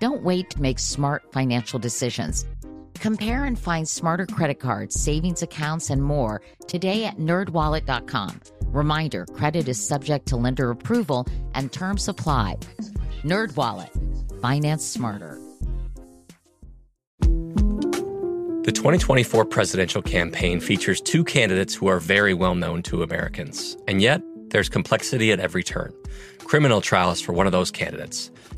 Don't wait to make smart financial decisions. Compare and find smarter credit cards, savings accounts, and more today at nerdwallet.com. Reminder credit is subject to lender approval and terms apply. NerdWallet, finance smarter. The 2024 presidential campaign features two candidates who are very well known to Americans. And yet, there's complexity at every turn. Criminal trials for one of those candidates,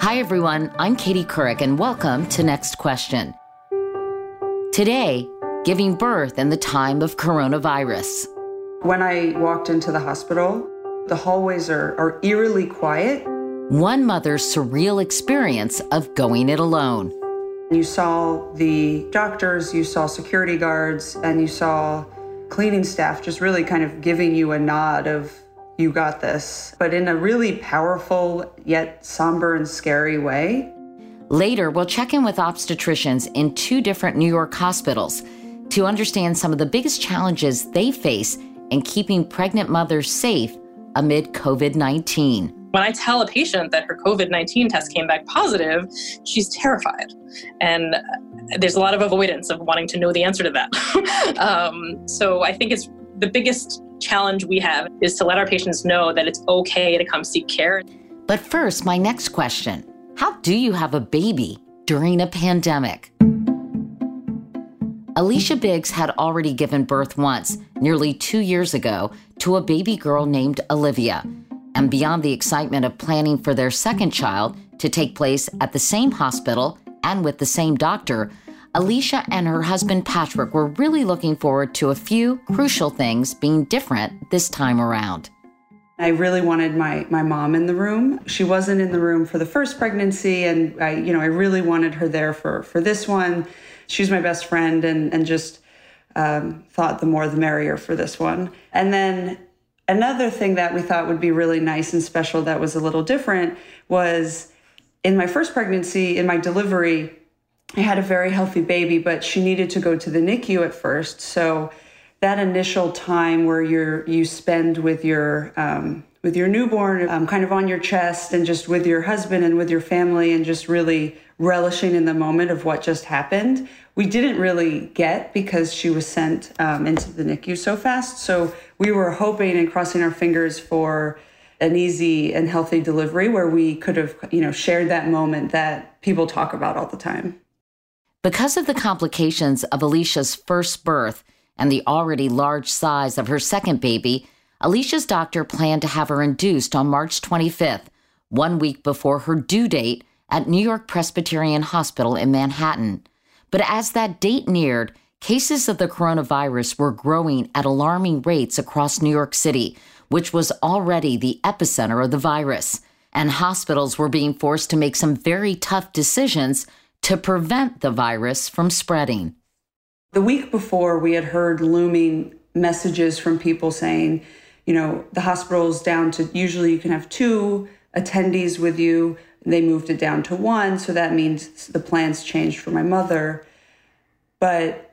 Hi, everyone. I'm Katie Couric, and welcome to Next Question. Today, giving birth in the time of coronavirus. When I walked into the hospital, the hallways are, are eerily quiet. One mother's surreal experience of going it alone. You saw the doctors, you saw security guards, and you saw cleaning staff just really kind of giving you a nod of you got this, but in a really powerful yet somber and scary way. Later, we'll check in with obstetricians in two different New York hospitals to understand some of the biggest challenges they face in keeping pregnant mothers safe amid COVID 19. When I tell a patient that her COVID 19 test came back positive, she's terrified. And there's a lot of avoidance of wanting to know the answer to that. um, so I think it's the biggest challenge we have is to let our patients know that it's okay to come seek care. But first, my next question How do you have a baby during a pandemic? Alicia Biggs had already given birth once, nearly two years ago, to a baby girl named Olivia. And beyond the excitement of planning for their second child to take place at the same hospital and with the same doctor, Alicia and her husband Patrick were really looking forward to a few crucial things being different this time around. I really wanted my my mom in the room. She wasn't in the room for the first pregnancy and I you know, I really wanted her there for for this one. She's my best friend and and just um, thought the more the merrier for this one. And then another thing that we thought would be really nice and special that was a little different was in my first pregnancy, in my delivery, I had a very healthy baby, but she needed to go to the NICU at first. So that initial time where you're you spend with your um, with your newborn, um, kind of on your chest, and just with your husband and with your family, and just really relishing in the moment of what just happened. We didn't really get because she was sent um, into the NICU so fast. So we were hoping and crossing our fingers for an easy and healthy delivery where we could have, you know, shared that moment that people talk about all the time. Because of the complications of Alicia's first birth and the already large size of her second baby, Alicia's doctor planned to have her induced on March 25th, one week before her due date at New York Presbyterian Hospital in Manhattan. But as that date neared, cases of the coronavirus were growing at alarming rates across New York City, which was already the epicenter of the virus. And hospitals were being forced to make some very tough decisions to prevent the virus from spreading. The week before, we had heard looming messages from people saying, you know, the hospital's down to usually you can have two attendees with you. They moved it down to one. So that means the plans changed for my mother. But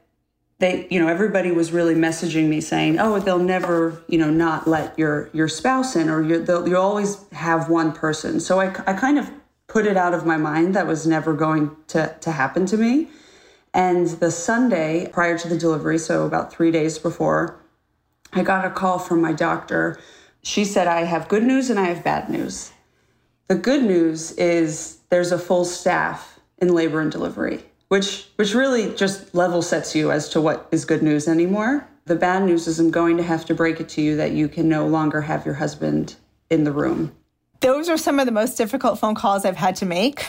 they you know everybody was really messaging me saying oh they'll never you know not let your your spouse in or you'll always have one person so I, I kind of put it out of my mind that was never going to to happen to me and the sunday prior to the delivery so about three days before i got a call from my doctor she said i have good news and i have bad news the good news is there's a full staff in labor and delivery which which really just level sets you as to what is good news anymore. The bad news is I'm going to have to break it to you that you can no longer have your husband in the room. Those are some of the most difficult phone calls I've had to make.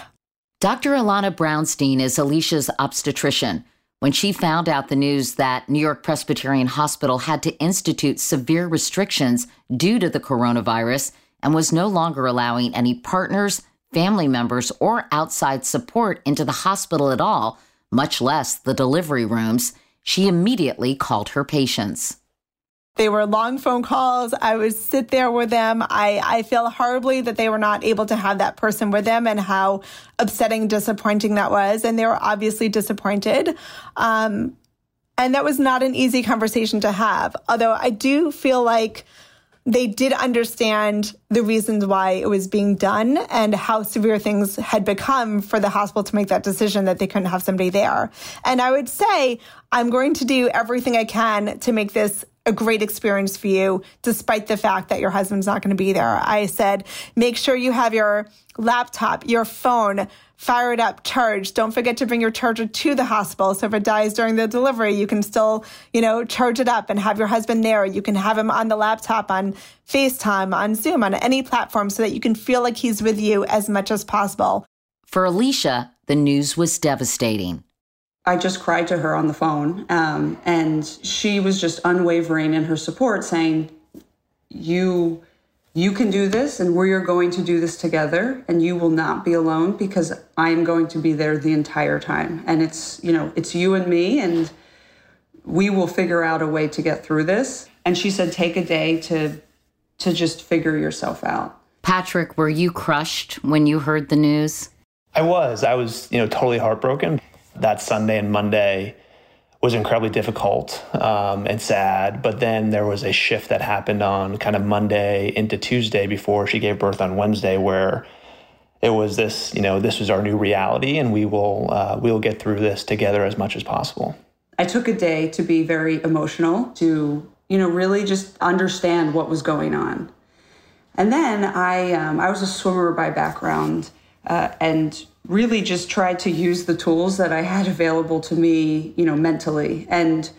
Dr. Alana Brownstein is Alicia's obstetrician. When she found out the news that New York Presbyterian Hospital had to institute severe restrictions due to the coronavirus and was no longer allowing any partners, family members, or outside support into the hospital at all, much less the delivery rooms, she immediately called her patients. They were long phone calls. I would sit there with them. I, I feel horribly that they were not able to have that person with them and how upsetting, disappointing that was. And they were obviously disappointed. Um, and that was not an easy conversation to have. Although I do feel like they did understand the reasons why it was being done and how severe things had become for the hospital to make that decision that they couldn't have somebody there. And I would say, I'm going to do everything I can to make this a great experience for you, despite the fact that your husband's not going to be there. I said, make sure you have your laptop, your phone, fire it up, charge. Don't forget to bring your charger to the hospital. So if it dies during the delivery, you can still, you know, charge it up and have your husband there. You can have him on the laptop, on FaceTime, on Zoom, on any platform so that you can feel like he's with you as much as possible. For Alicia, the news was devastating. I just cried to her on the phone, um, and she was just unwavering in her support, saying, "You you can do this and we are going to do this together and you will not be alone because I am going to be there the entire time. And it's, you know, it's you and me and we will figure out a way to get through this. And she said take a day to to just figure yourself out. Patrick, were you crushed when you heard the news? I was. I was, you know, totally heartbroken. That Sunday and Monday was incredibly difficult um, and sad. But then there was a shift that happened on kind of Monday into Tuesday before she gave birth on Wednesday, where it was this, you know, this was our new reality, and we will uh, we will get through this together as much as possible. I took a day to be very emotional, to you know, really just understand what was going on, and then I um, I was a swimmer by background, uh, and really just tried to use the tools that I had available to me, you know, mentally. And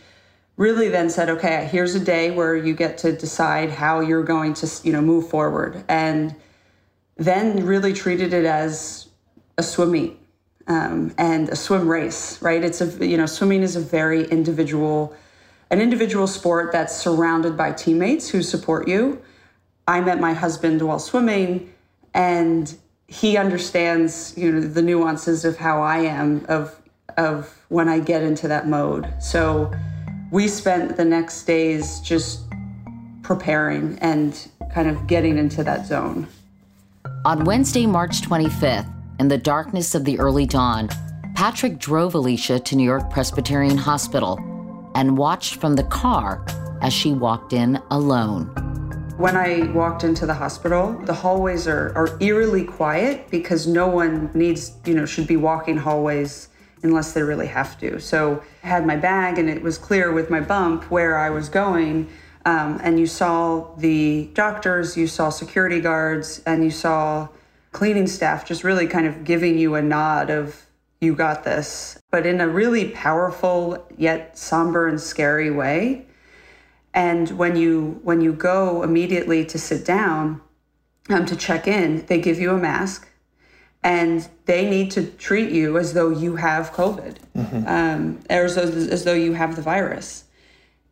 really then said, okay, here's a day where you get to decide how you're going to, you know, move forward. And then really treated it as a swim meet um, and a swim race, right? It's a, you know, swimming is a very individual, an individual sport that's surrounded by teammates who support you. I met my husband while swimming and he understands you know the nuances of how I am of of when I get into that mode. So we spent the next days just preparing and kind of getting into that zone. On Wednesday, March 25th, in the darkness of the early dawn, Patrick drove Alicia to New York Presbyterian Hospital and watched from the car as she walked in alone. When I walked into the hospital, the hallways are, are eerily quiet because no one needs, you know, should be walking hallways unless they really have to. So I had my bag and it was clear with my bump where I was going. Um, and you saw the doctors, you saw security guards, and you saw cleaning staff just really kind of giving you a nod of, you got this, but in a really powerful yet somber and scary way. And when you when you go immediately to sit down um, to check in, they give you a mask, and they need to treat you as though you have COVID, mm-hmm. um, or as though, as though you have the virus,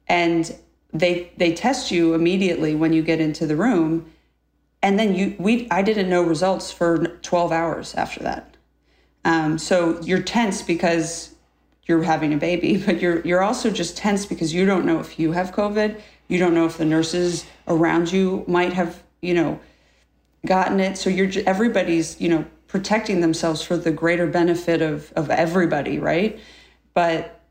and they they test you immediately when you get into the room, and then you we I didn't know results for 12 hours after that. Um, so you're tense because you're having a baby, but you're you're also just tense because you don't know if you have COVID. You don't know if the nurses around you might have, you know, gotten it. So you're everybody's, you know, protecting themselves for the greater benefit of of everybody, right? But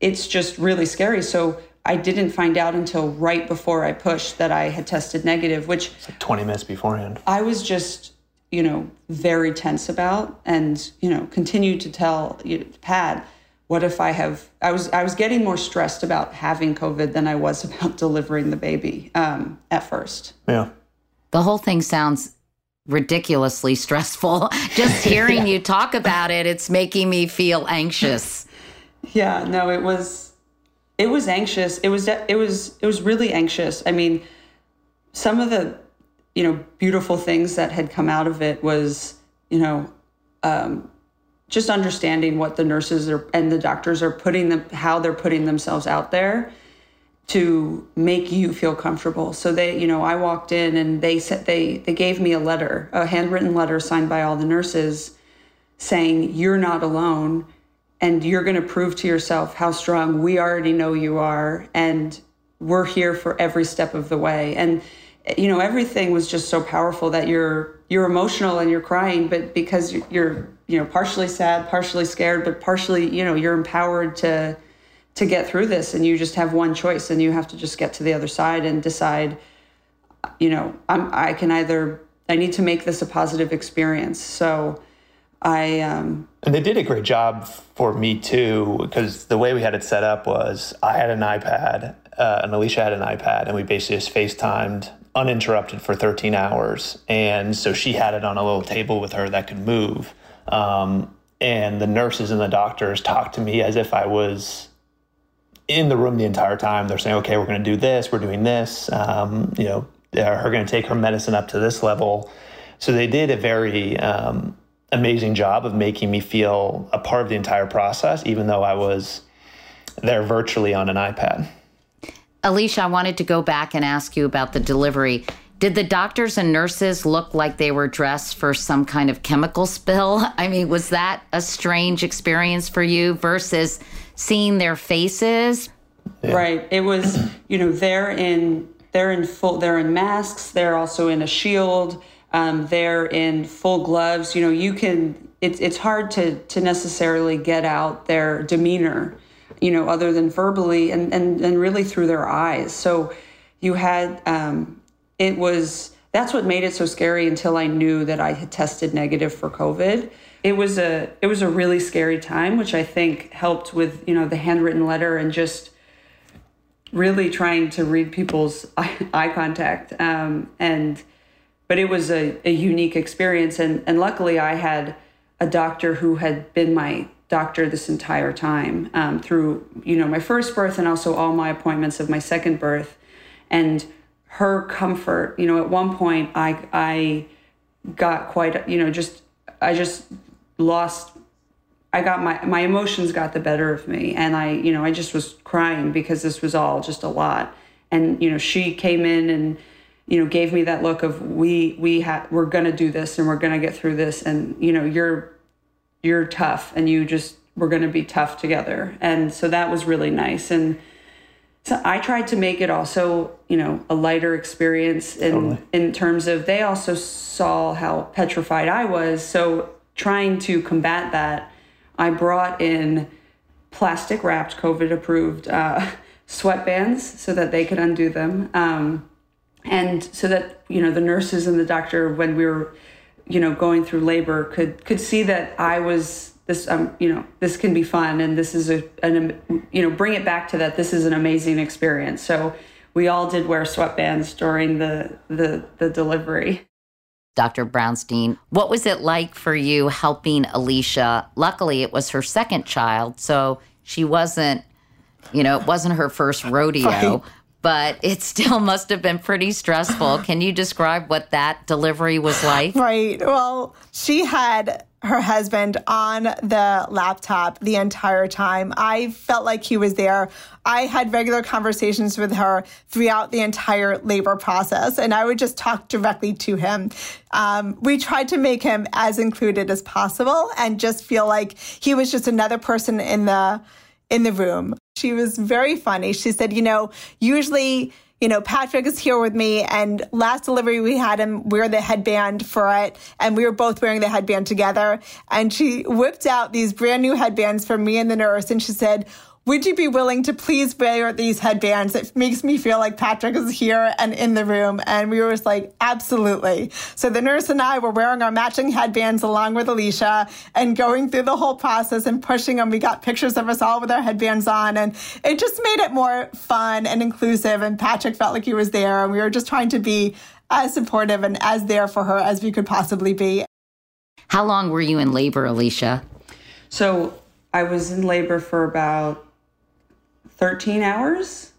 it's just really scary. So I didn't find out until right before I pushed that I had tested negative, which like 20 minutes beforehand. I was just, you know, very tense about and, you know, continued to tell you know, Pat, what if I have, I was, I was getting more stressed about having COVID than I was about delivering the baby um, at first. Yeah. The whole thing sounds ridiculously stressful. Just hearing yeah. you talk about it, it's making me feel anxious. Yeah, no, it was it was anxious. It was it was it was really anxious. I mean, some of the you know beautiful things that had come out of it was you know um, just understanding what the nurses are and the doctors are putting them how they're putting themselves out there to make you feel comfortable. So they, you know, I walked in and they said they they gave me a letter, a handwritten letter signed by all the nurses saying you're not alone and you're going to prove to yourself how strong we already know you are and we're here for every step of the way and you know everything was just so powerful that you're you're emotional and you're crying but because you're you know partially sad partially scared but partially you know you're empowered to to get through this and you just have one choice and you have to just get to the other side and decide you know I'm I can either I need to make this a positive experience. So I um, and they did a great job for me too because the way we had it set up was I had an iPad uh, and Alicia had an iPad and we basically just FaceTimed uninterrupted for 13 hours. And so she had it on a little table with her that could move um, and the nurses and the doctors talked to me as if I was in the room the entire time. They're saying, okay, we're going to do this, we're doing this. Um, you know, her going to take her medicine up to this level. So they did a very um, amazing job of making me feel a part of the entire process, even though I was there virtually on an iPad. Alicia, I wanted to go back and ask you about the delivery. Did the doctors and nurses look like they were dressed for some kind of chemical spill? I mean, was that a strange experience for you versus seeing their faces? Yeah. Right. It was, you know, they're in they're in full they're in masks, they're also in a shield um, they're in full gloves. You know, you can. It's it's hard to to necessarily get out their demeanor, you know, other than verbally and and and really through their eyes. So you had um, it was that's what made it so scary until I knew that I had tested negative for COVID. It was a it was a really scary time, which I think helped with you know the handwritten letter and just really trying to read people's eye, contact um, and but it was a, a unique experience. And, and luckily, I had a doctor who had been my doctor this entire time um, through, you know, my first birth and also all my appointments of my second birth. And her comfort, you know, at one point, I, I got quite, you know, just, I just lost I got my my emotions got the better of me. And I you know I just was crying because this was all just a lot. And you know she came in and you know gave me that look of we we have we're going to do this and we're going to get through this. And you know you're you're tough and you just we're going to be tough together. And so that was really nice. And so I tried to make it also, you know, a lighter experience in totally. in terms of they also saw how petrified I was. So trying to combat that, I brought in plastic wrapped COVID approved uh, sweatbands so that they could undo them. Um, and so that you know the nurses and the doctor when we were you know going through labor could could see that I was this um you know this can be fun and this is a an you know bring it back to that this is an amazing experience so we all did wear sweatbands during the the the delivery Dr. Brownstein, what was it like for you helping Alicia? Luckily, it was her second child, so she wasn't, you know, it wasn't her first rodeo. Right but it still must have been pretty stressful. Can you describe what that delivery was like? Right. Well, she had her husband on the laptop the entire time. I felt like he was there. I had regular conversations with her throughout the entire labor process, and I would just talk directly to him. Um, we tried to make him as included as possible and just feel like he was just another person in the in the room. She was very funny. She said, you know, usually, you know, Patrick is here with me and last delivery we had him wear the headband for it and we were both wearing the headband together. And she whipped out these brand new headbands for me and the nurse and she said, would you be willing to please wear these headbands? It makes me feel like Patrick is here and in the room. And we were just like, absolutely. So the nurse and I were wearing our matching headbands along with Alicia and going through the whole process and pushing them. We got pictures of us all with our headbands on and it just made it more fun and inclusive. And Patrick felt like he was there and we were just trying to be as supportive and as there for her as we could possibly be. How long were you in labor, Alicia? So I was in labor for about 13 hours.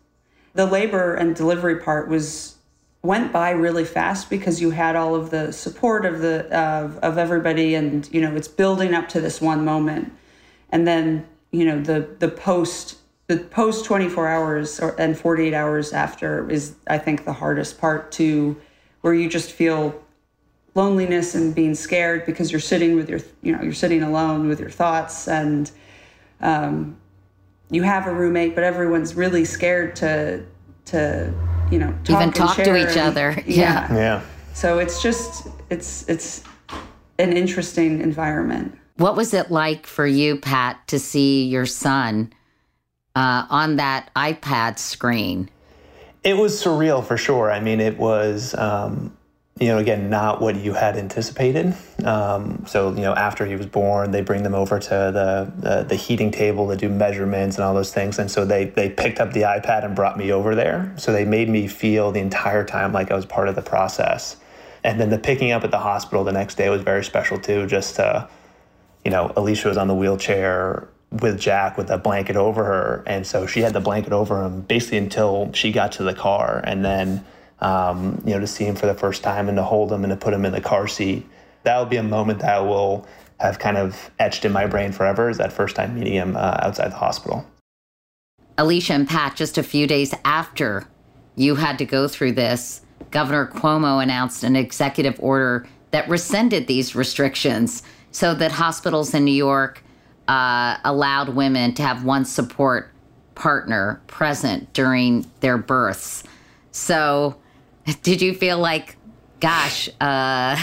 The labor and delivery part was went by really fast because you had all of the support of the of, of everybody and you know it's building up to this one moment and then you know the the post the post 24 hours or, and 48 hours after is i think the hardest part to where you just feel loneliness and being scared because you're sitting with your you know you're sitting alone with your thoughts and um, you have a roommate, but everyone's really scared to to you know talk even talk to each and, other. Yeah. Yeah. So it's just it's it's an interesting environment. What was it like for you, Pat, to see your son uh, on that iPad screen? It was surreal for sure. I mean, it was, um, you know, again, not what you had anticipated. Um, so, you know, after he was born, they bring them over to the, the, the heating table to do measurements and all those things. And so they they picked up the iPad and brought me over there. So they made me feel the entire time like I was part of the process. And then the picking up at the hospital the next day was very special too. Just to, you know, Alicia was on the wheelchair with Jack with a blanket over her, and so she had the blanket over him basically until she got to the car, and then um, you know to see him for the first time and to hold him and to put him in the car seat. That will be a moment that I will have kind of etched in my brain forever. Is that first time meeting him uh, outside the hospital. Alicia and Pat, just a few days after you had to go through this, Governor Cuomo announced an executive order that rescinded these restrictions so that hospitals in New York uh, allowed women to have one support partner present during their births. So, did you feel like, gosh, uh,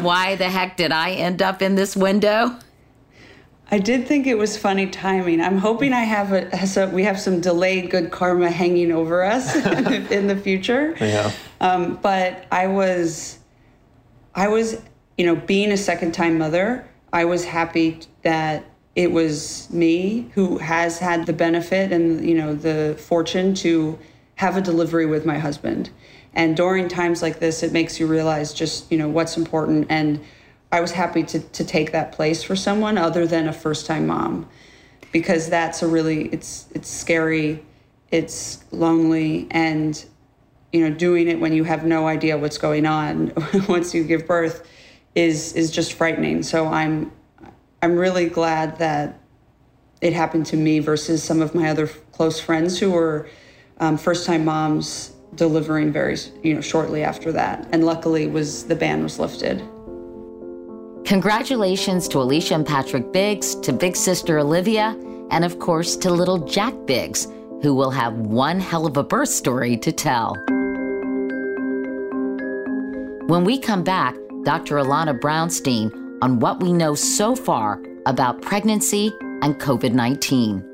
why the heck did I end up in this window? I did think it was funny timing. I'm hoping I have a so we have some delayed good karma hanging over us in the future. Yeah. Um, but I was, I was, you know, being a second time mother, I was happy that it was me who has had the benefit and you know the fortune to have a delivery with my husband. And during times like this, it makes you realize just you know what's important and I was happy to, to take that place for someone other than a first time mom because that's a really it's it's scary it's lonely and you know doing it when you have no idea what's going on once you give birth is is just frightening so i'm i'm really glad that it happened to me versus some of my other close friends who were um, first time moms delivering very you know shortly after that and luckily was the ban was lifted Congratulations to Alicia and Patrick Biggs, to big sister Olivia, and of course to little Jack Biggs, who will have one hell of a birth story to tell. When we come back, Dr. Alana Brownstein on what we know so far about pregnancy and COVID 19.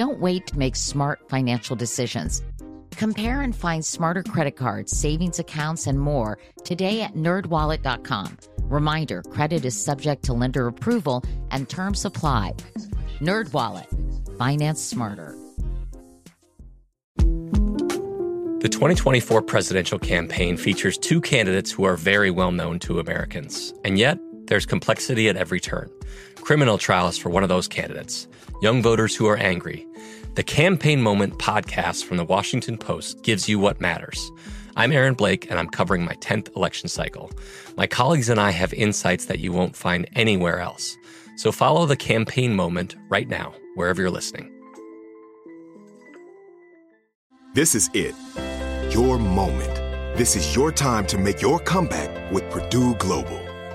Don't wait to make smart financial decisions. Compare and find smarter credit cards, savings accounts, and more today at nerdwallet.com. Reminder credit is subject to lender approval and terms apply. NerdWallet, finance smarter. The 2024 presidential campaign features two candidates who are very well known to Americans. And yet, there's complexity at every turn. Criminal trials for one of those candidates, young voters who are angry the Campaign Moment podcast from the Washington Post gives you what matters. I'm Aaron Blake, and I'm covering my 10th election cycle. My colleagues and I have insights that you won't find anywhere else. So follow the campaign moment right now, wherever you're listening. This is it. Your moment. This is your time to make your comeback with Purdue Global.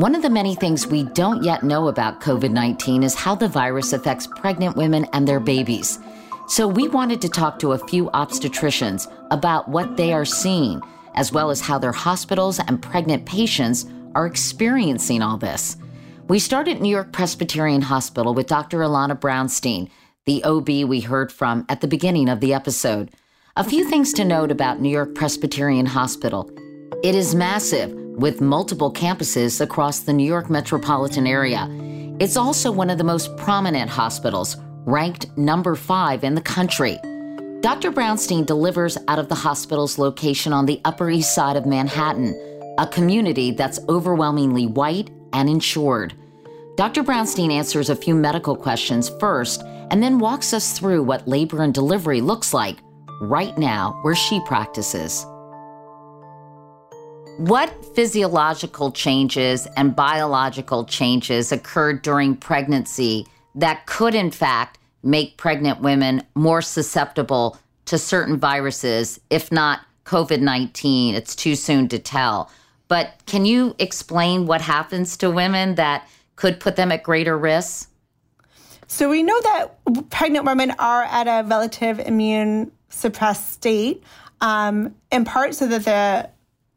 One of the many things we don't yet know about COVID 19 is how the virus affects pregnant women and their babies. So we wanted to talk to a few obstetricians about what they are seeing, as well as how their hospitals and pregnant patients are experiencing all this. We started at New York Presbyterian Hospital with Dr. Alana Brownstein, the OB we heard from at the beginning of the episode. A few things to note about New York Presbyterian Hospital. It is massive, with multiple campuses across the New York metropolitan area. It's also one of the most prominent hospitals, ranked number five in the country. Dr. Brownstein delivers out of the hospital's location on the Upper East Side of Manhattan, a community that's overwhelmingly white and insured. Dr. Brownstein answers a few medical questions first and then walks us through what labor and delivery looks like right now where she practices. What physiological changes and biological changes occurred during pregnancy that could, in fact, make pregnant women more susceptible to certain viruses, if not COVID 19? It's too soon to tell. But can you explain what happens to women that could put them at greater risk? So we know that pregnant women are at a relative immune suppressed state, um, in part so that the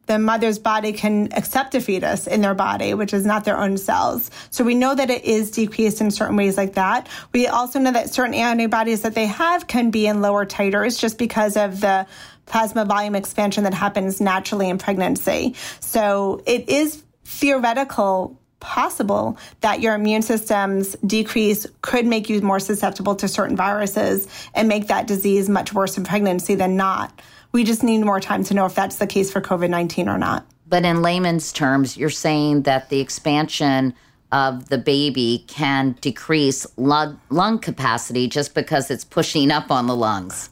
the mother's body can accept a fetus in their body, which is not their own cells. So we know that it is decreased in certain ways like that. We also know that certain antibodies that they have can be in lower titers just because of the plasma volume expansion that happens naturally in pregnancy. So it is theoretical possible that your immune system's decrease could make you more susceptible to certain viruses and make that disease much worse in pregnancy than not. We just need more time to know if that's the case for COVID 19 or not. But in layman's terms, you're saying that the expansion of the baby can decrease lung, lung capacity just because it's pushing up on the lungs.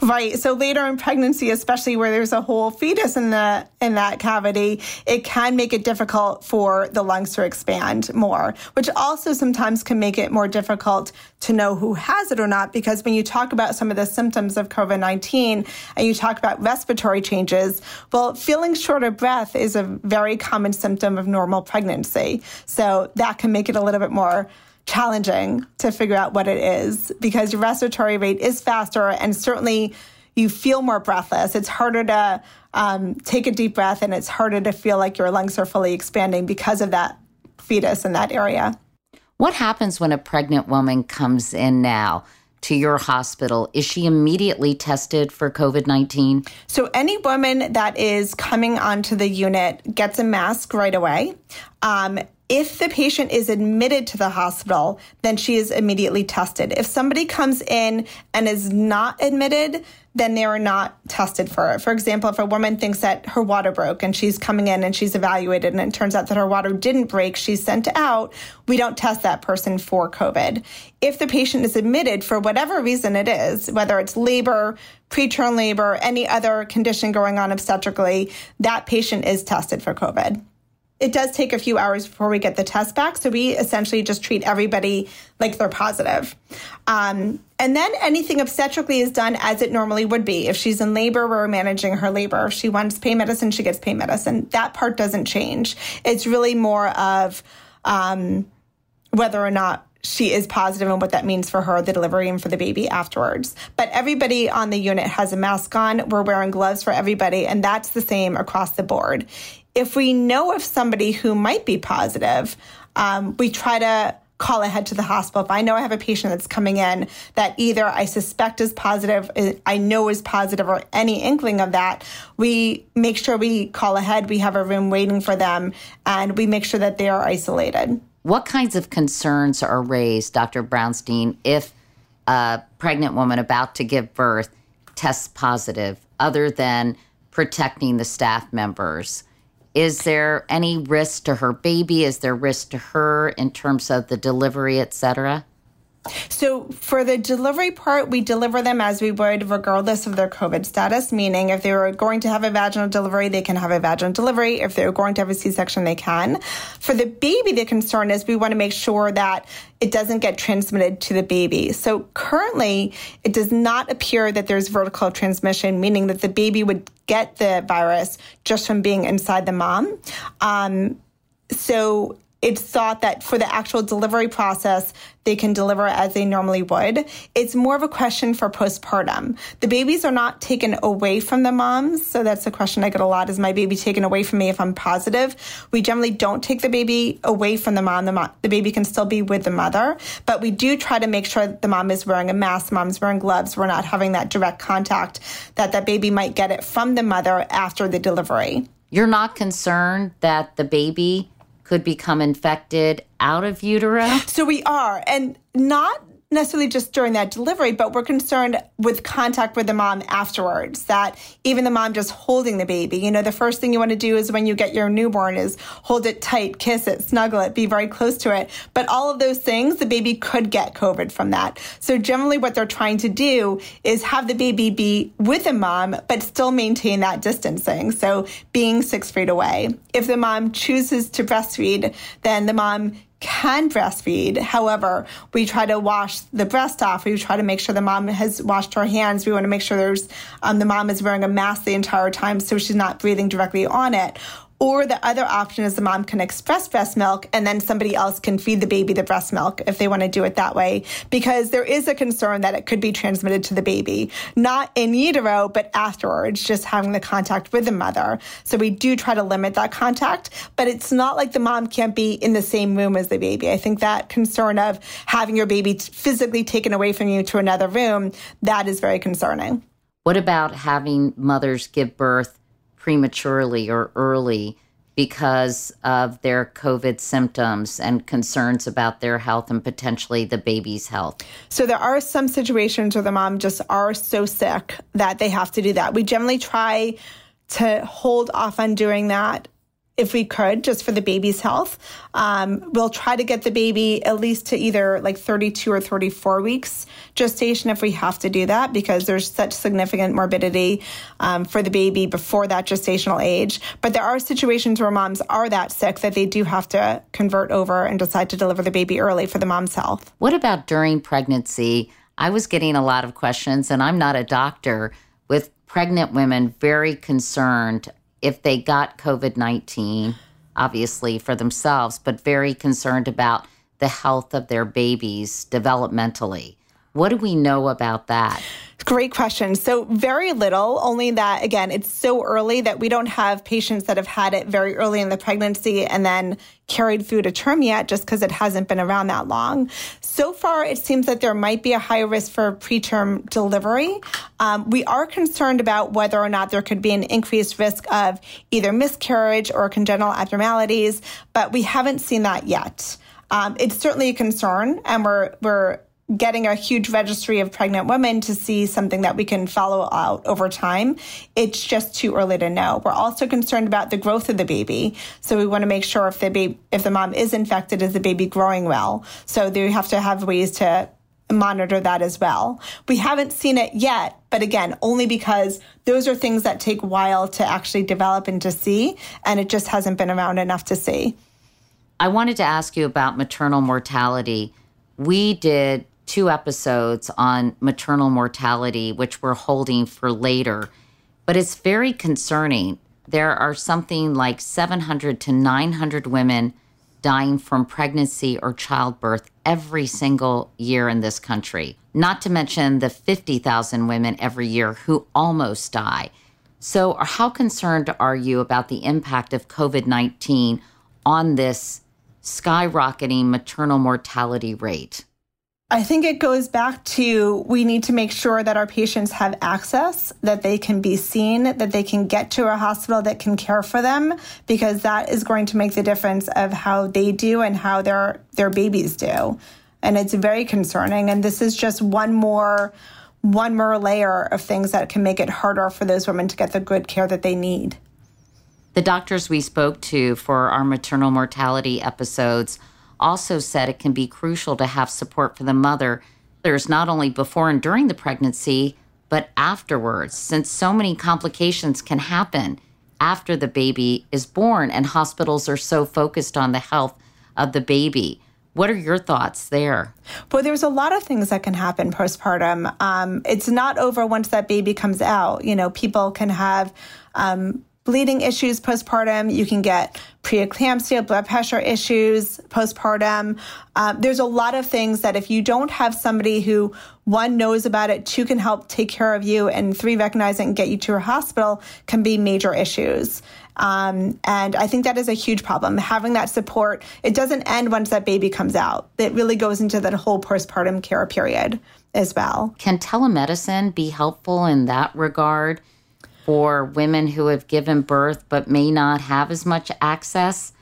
Right. So later in pregnancy, especially where there's a whole fetus in the in that cavity, it can make it difficult for the lungs to expand more, which also sometimes can make it more difficult to know who has it or not because when you talk about some of the symptoms of COVID-19 and you talk about respiratory changes, well, feeling short of breath is a very common symptom of normal pregnancy. So that can make it a little bit more challenging to figure out what it is because your respiratory rate is faster and certainly you feel more breathless. It's harder to um, take a deep breath and it's harder to feel like your lungs are fully expanding because of that fetus in that area. What happens when a pregnant woman comes in now? to your hospital, is she immediately tested for COVID 19? So, any woman that is coming onto the unit gets a mask right away. Um, if the patient is admitted to the hospital, then she is immediately tested. If somebody comes in and is not admitted, then they are not tested for it. For example, if a woman thinks that her water broke and she's coming in and she's evaluated and it turns out that her water didn't break, she's sent out, we don't test that person for COVID. If the patient is admitted for whatever reason it is, whether it's labor, preterm labor, any other condition going on obstetrically, that patient is tested for COVID it does take a few hours before we get the test back. So we essentially just treat everybody like they're positive. Um, and then anything obstetrically is done as it normally would be. If she's in labor, we're managing her labor. If she wants pain medicine, she gets pain medicine. That part doesn't change. It's really more of um, whether or not she is positive and what that means for her, the delivery, and for the baby afterwards. But everybody on the unit has a mask on. We're wearing gloves for everybody, and that's the same across the board. If we know of somebody who might be positive, um, we try to call ahead to the hospital. If I know I have a patient that's coming in that either I suspect is positive, I know is positive, or any inkling of that, we make sure we call ahead. We have a room waiting for them, and we make sure that they are isolated. What kinds of concerns are raised, Dr. Brownstein, if a pregnant woman about to give birth tests positive, other than protecting the staff members? Is there any risk to her baby? Is there risk to her in terms of the delivery, et cetera? So for the delivery part, we deliver them as we would regardless of their COVID status, meaning if they were going to have a vaginal delivery, they can have a vaginal delivery. If they were going to have a C-section, they can. For the baby, the concern is we want to make sure that it doesn't get transmitted to the baby. So currently, it does not appear that there's vertical transmission, meaning that the baby would get the virus just from being inside the mom. Um, so it's thought that for the actual delivery process, they can deliver as they normally would. It's more of a question for postpartum. The babies are not taken away from the moms. So that's a question I get a lot. Is my baby taken away from me if I'm positive? We generally don't take the baby away from the mom. The, mom, the baby can still be with the mother, but we do try to make sure the mom is wearing a mask, mom's wearing gloves. We're not having that direct contact that that baby might get it from the mother after the delivery. You're not concerned that the baby could become infected out of utero? So we are, and not necessarily just during that delivery, but we're concerned with contact with the mom afterwards. That even the mom just holding the baby, you know, the first thing you want to do is when you get your newborn is hold it tight, kiss it, snuggle it, be very close to it. But all of those things, the baby could get COVID from that. So generally what they're trying to do is have the baby be with the mom, but still maintain that distancing. So being six feet away. If the mom chooses to breastfeed, then the mom can breastfeed. However, we try to wash the breast off. We try to make sure the mom has washed her hands. We want to make sure there's um, the mom is wearing a mask the entire time so she's not breathing directly on it. Or the other option is the mom can express breast milk and then somebody else can feed the baby the breast milk if they want to do it that way. Because there is a concern that it could be transmitted to the baby, not in utero, but afterwards, just having the contact with the mother. So we do try to limit that contact, but it's not like the mom can't be in the same room as the baby. I think that concern of having your baby physically taken away from you to another room, that is very concerning. What about having mothers give birth prematurely or early because of their COVID symptoms and concerns about their health and potentially the baby's health? So, there are some situations where the mom just are so sick that they have to do that. We generally try to hold off on doing that if we could, just for the baby's health. Um, we'll try to get the baby at least to either like 32 or 34 weeks gestation if we have to do that because there's such significant morbidity um, for the baby before that gestational age. But there are situations where moms are that sick that they do have to convert over and decide to deliver the baby early for the mom's health. What about during pregnancy? I was getting a lot of questions, and I'm not a doctor, with pregnant women very concerned if they got COVID 19, obviously for themselves, but very concerned about the health of their babies developmentally. What do we know about that? Great question. So, very little, only that, again, it's so early that we don't have patients that have had it very early in the pregnancy and then carried through to term yet just because it hasn't been around that long. So far, it seems that there might be a higher risk for preterm delivery. Um, we are concerned about whether or not there could be an increased risk of either miscarriage or congenital abnormalities, but we haven't seen that yet. Um, it's certainly a concern, and we're we're getting a huge registry of pregnant women to see something that we can follow out over time. It's just too early to know. We're also concerned about the growth of the baby. So we want to make sure if the baby, if the mom is infected, is the baby growing well? So they have to have ways to monitor that as well. We haven't seen it yet, but again, only because those are things that take a while to actually develop and to see, and it just hasn't been around enough to see. I wanted to ask you about maternal mortality. We did two episodes on maternal mortality, which we're holding for later. But it's very concerning. There are something like 700 to 900 women dying from pregnancy or childbirth every single year in this country, not to mention the 50,000 women every year who almost die. So, how concerned are you about the impact of COVID 19 on this skyrocketing maternal mortality rate? I think it goes back to we need to make sure that our patients have access, that they can be seen, that they can get to a hospital that can care for them, because that is going to make the difference of how they do and how their their babies do. And it's very concerning. And this is just one more one more layer of things that can make it harder for those women to get the good care that they need. The doctors we spoke to for our maternal mortality episodes also said it can be crucial to have support for the mother. There's not only before and during the pregnancy, but afterwards, since so many complications can happen after the baby is born, and hospitals are so focused on the health of the baby. What are your thoughts there? Well, there's a lot of things that can happen postpartum. Um, it's not over once that baby comes out. You know, people can have um, bleeding issues postpartum. You can get preeclampsia, blood pressure issues postpartum. Um, there's a lot of things that if you don't have somebody who one knows about it, two can help take care of you, and three recognize it and get you to a hospital can be major issues. Um, and I think that is a huge problem. Having that support, it doesn't end once that baby comes out. It really goes into that whole postpartum care period as well. Can telemedicine be helpful in that regard? For women who have given birth but may not have as much access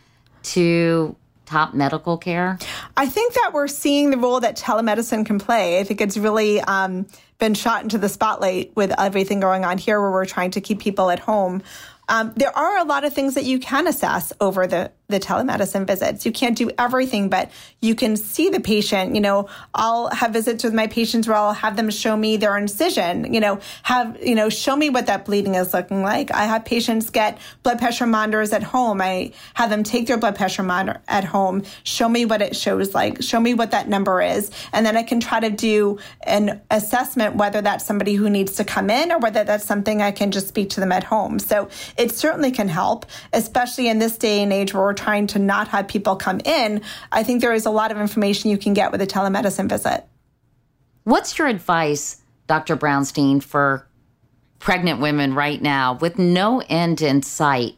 to top medical care? I think that we're seeing the role that telemedicine can play. I think it's really um, been shot into the spotlight with everything going on here where we're trying to keep people at home. Um, there are a lot of things that you can assess over the the telemedicine visits. You can't do everything, but you can see the patient. You know, I'll have visits with my patients where I'll have them show me their incision, you know, have, you know, show me what that bleeding is looking like. I have patients get blood pressure monitors at home. I have them take their blood pressure monitor at home, show me what it shows like, show me what that number is. And then I can try to do an assessment whether that's somebody who needs to come in or whether that's something I can just speak to them at home. So it certainly can help, especially in this day and age where we're trying to not have people come in, I think there is a lot of information you can get with a telemedicine visit. What's your advice, Dr. Brownstein, for pregnant women right now with no end in sight?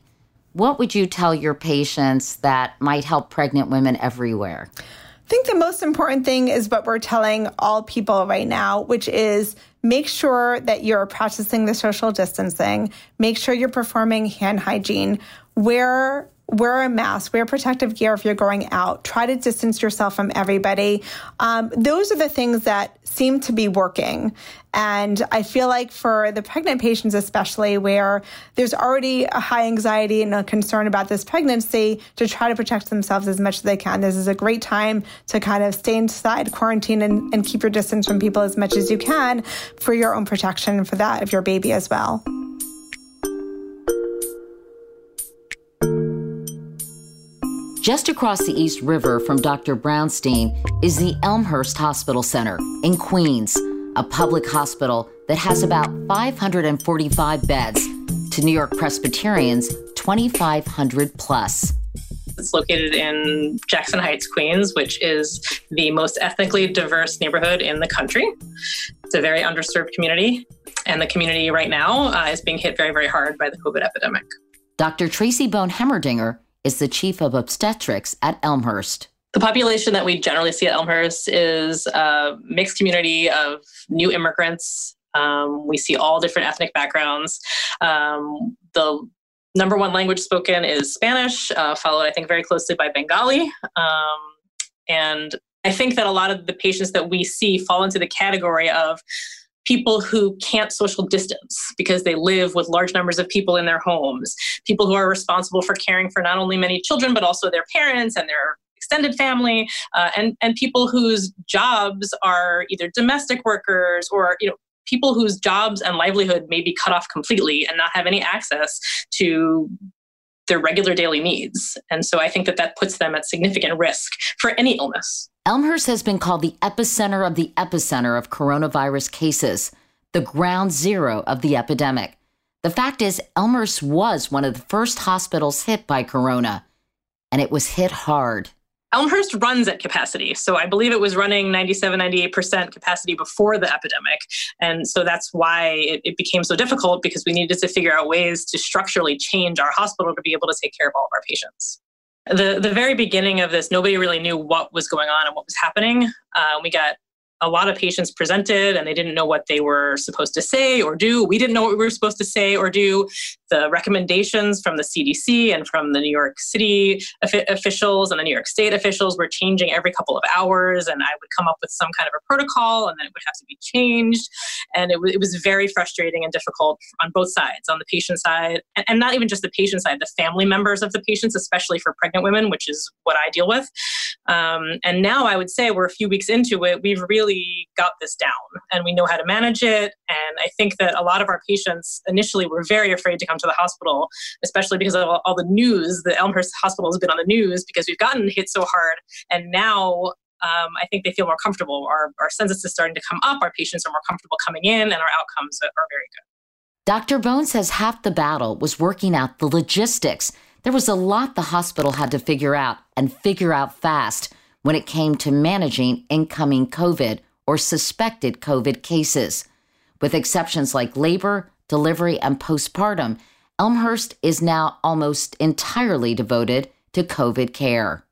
What would you tell your patients that might help pregnant women everywhere? I think the most important thing is what we're telling all people right now, which is make sure that you're practicing the social distancing, make sure you're performing hand hygiene, wear wear a mask, wear protective gear if you're going out, try to distance yourself from everybody. Um, those are the things that seem to be working. And I feel like for the pregnant patients, especially where there's already a high anxiety and a concern about this pregnancy, to try to protect themselves as much as they can. This is a great time to kind of stay inside, quarantine, and, and keep your distance from people as much as you can for your own protection and for that of your baby as well. Just across the East River from Dr. Brownstein is the Elmhurst Hospital Center in Queens, a public hospital that has about 545 beds to New York Presbyterians 2,500 plus. It's located in Jackson Heights, Queens, which is the most ethnically diverse neighborhood in the country. It's a very underserved community, and the community right now uh, is being hit very, very hard by the COVID epidemic. Dr. Tracy Bone Hemmerdinger is the chief of obstetrics at Elmhurst. The population that we generally see at Elmhurst is a mixed community of new immigrants. Um, we see all different ethnic backgrounds. Um, the number one language spoken is Spanish, uh, followed, I think, very closely by Bengali. Um, and I think that a lot of the patients that we see fall into the category of people who can't social distance because they live with large numbers of people in their homes, people who are responsible for caring for not only many children, but also their parents and their extended family, uh, and, and people whose jobs are either domestic workers or, you know, people whose jobs and livelihood may be cut off completely and not have any access to their regular daily needs. And so I think that that puts them at significant risk for any illness. Elmhurst has been called the epicenter of the epicenter of coronavirus cases, the ground zero of the epidemic. The fact is, Elmhurst was one of the first hospitals hit by corona. and it was hit hard. Elmhurst runs at capacity. So I believe it was running 97, 98% capacity before the epidemic. And so that's why it, it, became so difficult because we needed to figure out ways to structurally change our hospital to be able to take care of all of our patients. The, the very beginning of this, nobody really knew what was going on and what was happening. Uh, we got a lot of patients presented and they didn't know what they were supposed to say or do. We didn't know what we were supposed to say or do. The recommendations from the CDC and from the New York City officials and the New York State officials were changing every couple of hours, and I would come up with some kind of a protocol, and then it would have to be changed. And it, w- it was very frustrating and difficult on both sides, on the patient side, and, and not even just the patient side, the family members of the patients, especially for pregnant women, which is what I deal with. Um, and now I would say we're a few weeks into it, we've really got this down and we know how to manage it. And I think that a lot of our patients initially were very afraid to come to the hospital, especially because of all the news. The Elmhurst Hospital has been on the news because we've gotten hit so hard. And now um, I think they feel more comfortable. Our, our census is starting to come up. Our patients are more comfortable coming in, and our outcomes are very good. Dr. Bone says half the battle was working out the logistics there was a lot the hospital had to figure out and figure out fast when it came to managing incoming COVID or suspected COVID cases. With exceptions like labor, delivery, and postpartum, Elmhurst is now almost entirely devoted to COVID care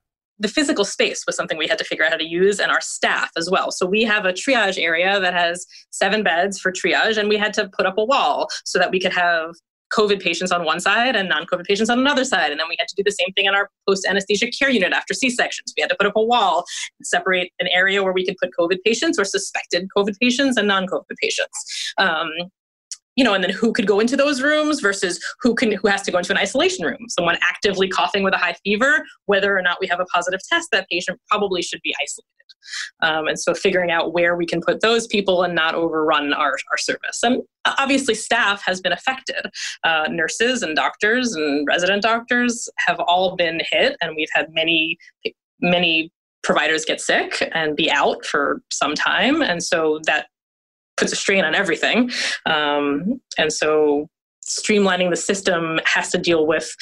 the physical space was something we had to figure out how to use and our staff as well. So we have a triage area that has seven beds for triage, and we had to put up a wall so that we could have COVID patients on one side and non COVID patients on another side. And then we had to do the same thing in our post anesthesia care unit after C sections. We had to put up a wall and separate an area where we could put COVID patients or suspected COVID patients and non COVID patients. Um, you know, and then who could go into those rooms versus who can who has to go into an isolation room. Someone actively coughing with a high fever, whether or not we have a positive test, that patient probably should be isolated. Um, and so figuring out where we can put those people and not overrun our, our service. And obviously, staff has been affected. Uh, nurses and doctors and resident doctors have all been hit, and we've had many, many providers get sick and be out for some time. And so that puts a strain on everything. Um, and so streamlining the system has to deal with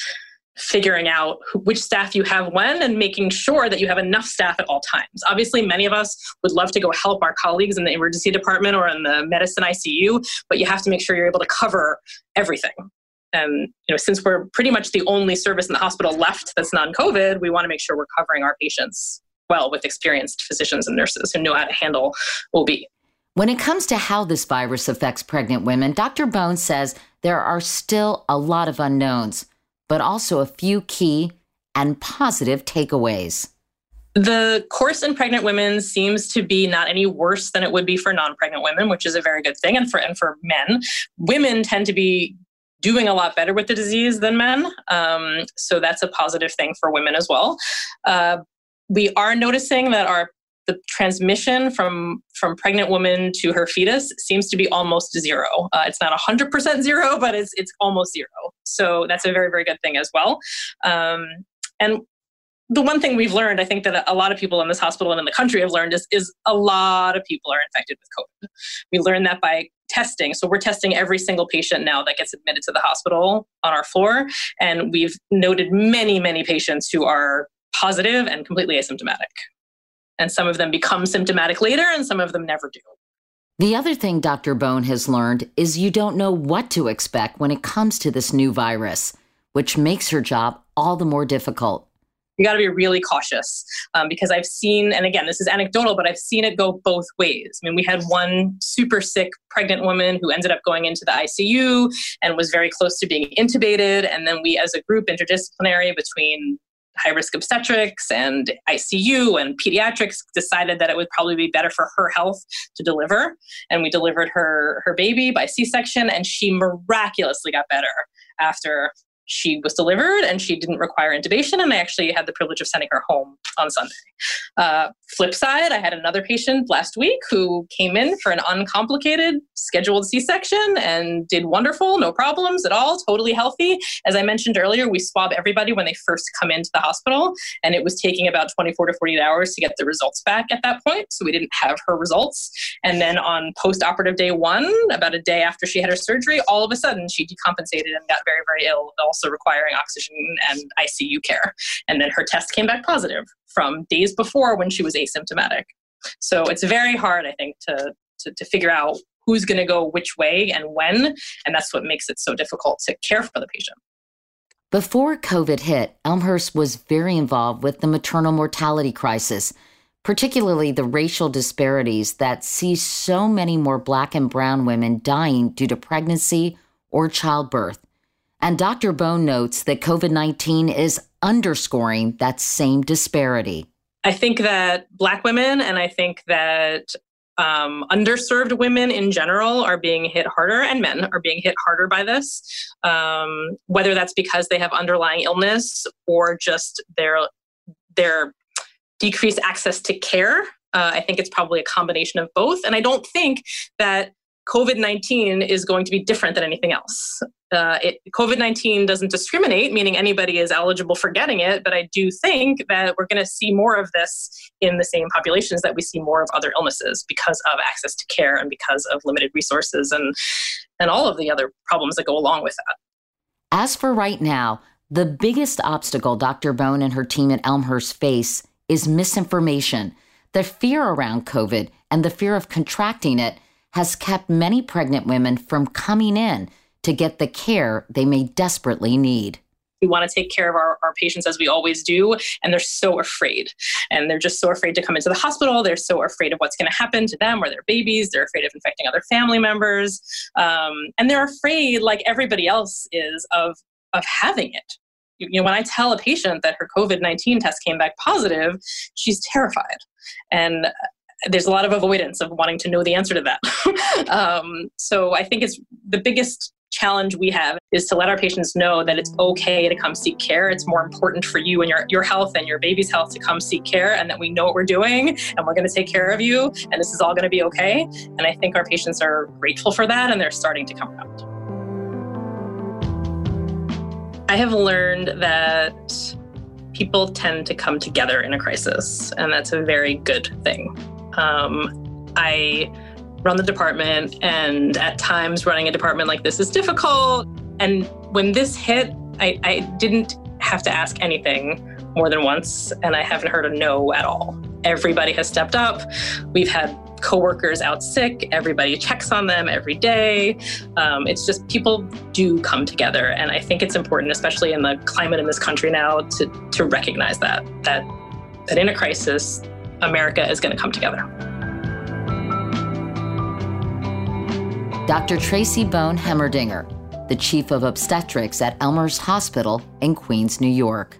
figuring out which staff you have when and making sure that you have enough staff at all times. Obviously, many of us would love to go help our colleagues in the emergency department or in the medicine ICU, but you have to make sure you're able to cover everything. And you know, since we're pretty much the only service in the hospital left that's non-COVID, we want to make sure we're covering our patients well with experienced physicians and nurses who know how to handle OB. When it comes to how this virus affects pregnant women, Dr. Bone says there are still a lot of unknowns, but also a few key and positive takeaways. The course in pregnant women seems to be not any worse than it would be for non-pregnant women, which is a very good thing. And for and for men, women tend to be doing a lot better with the disease than men. Um, so that's a positive thing for women as well. Uh, we are noticing that our the transmission from from pregnant woman to her fetus seems to be almost zero. Uh, it's not 100% zero, but it's it's almost zero. So that's a very very good thing as well. Um, and the one thing we've learned, I think that a lot of people in this hospital and in the country have learned is, is a lot of people are infected with COVID. We learned that by testing. So we're testing every single patient now that gets admitted to the hospital on our floor. And we've noted many, many patients who are positive and completely asymptomatic and some of them become symptomatic later and some of them never do. The other thing Dr. Bone has learned is you don't know what to expect when it comes to this new virus, which makes her job all the more difficult. You got to be really cautious um, because I've seen, and again, this is anecdotal, but I've seen it go both ways. I mean, we had one super sick pregnant woman who ended up going into the ICU and was very close to being intubated. And then we, as a group, interdisciplinary between high risk obstetrics and ICU and pediatrics decided that it would probably be better for her health to deliver. And we delivered her her baby by C-section and she miraculously got better after she was delivered and she didn't require intubation and i actually had the privilege of sending her home on sunday. Uh, flip side i had another patient last week who came in for an uncomplicated scheduled c-section and did wonderful no problems at all totally healthy. As i mentioned earlier we swab everybody when they first come into the hospital and it was taking about 24 to 48 hours to get the results back at that point so we didn't have her results. And then on post-operative day one about a day after she had her surgery all of a sudden she decompensated and got very very ill also requiring oxygen and ICU care. And then her test came back positive from days before when she was asymptomatic. So it's very hard, I think, to, to, to figure out who's going to go which way and when. And that's what makes it so difficult to care for the patient. Before COVID hit, Elmhurst was very involved with the maternal mortality crisis, particularly the racial disparities that see so many more black and brown women dying due to pregnancy or childbirth. And Dr. Bone notes that COVID 19 is underscoring that same disparity. I think that Black women and I think that um, underserved women in general are being hit harder, and men are being hit harder by this, um, whether that's because they have underlying illness or just their their decreased access to care. Uh, I think it's probably a combination of both, and I don't think that COVID 19 is going to be different than anything else. Uh, COVID 19 doesn't discriminate, meaning anybody is eligible for getting it, but I do think that we're going to see more of this in the same populations that we see more of other illnesses because of access to care and because of limited resources and, and all of the other problems that go along with that. As for right now, the biggest obstacle Dr. Bone and her team at Elmhurst face is misinformation. The fear around COVID and the fear of contracting it has kept many pregnant women from coming in to get the care they may desperately need. We want to take care of our, our patients as we always do, and they're so afraid. And they're just so afraid to come into the hospital. They're so afraid of what's going to happen to them or their babies. They're afraid of infecting other family members. Um, and they're afraid, like everybody else is, of, of having it you know when i tell a patient that her covid-19 test came back positive she's terrified and there's a lot of avoidance of wanting to know the answer to that. um, so I think it's the biggest challenge we have is to let our patients know that it's okay to come seek care. It's more important for you and your, your health and your baby's health to come seek care and that we know what we're doing and we're going to take care of you and this is all going to be okay. And I think our patients are grateful for that and they're starting to come around. I have learned that people tend to come together in a crisis, and that's a very good thing. Um, I run the department, and at times running a department like this is difficult. And when this hit, I, I didn't have to ask anything more than once, and I haven't heard a no at all. Everybody has stepped up. We've had coworkers out sick. Everybody checks on them every day. Um, it's just people do come together, and I think it's important, especially in the climate in this country now, to to recognize that that that in a crisis, America is going to come together. Dr. Tracy Bone Hemmerdinger, the chief of obstetrics at Elmhurst Hospital in Queens, New York.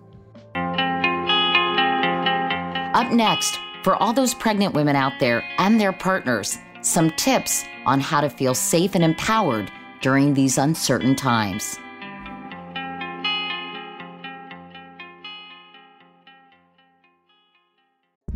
Up next, for all those pregnant women out there and their partners, some tips on how to feel safe and empowered during these uncertain times.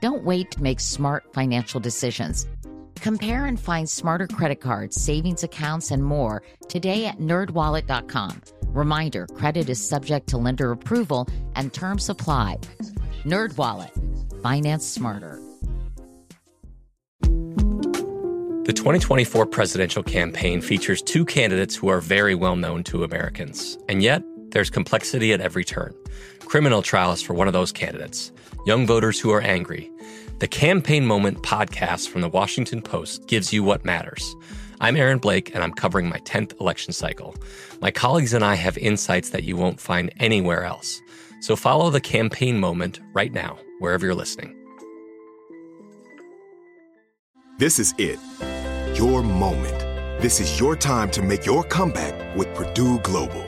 Don't wait to make smart financial decisions. Compare and find smarter credit cards, savings accounts, and more today at nerdwallet.com. Reminder credit is subject to lender approval and terms apply. NerdWallet, finance smarter. The 2024 presidential campaign features two candidates who are very well known to Americans. And yet, there's complexity at every turn. Criminal trials for one of those candidates young voters who are angry. The Campaign Moment podcast from the Washington Post gives you what matters. I'm Aaron Blake, and I'm covering my 10th election cycle. My colleagues and I have insights that you won't find anywhere else. So follow the Campaign Moment right now, wherever you're listening. This is it. Your moment. This is your time to make your comeback with Purdue Global.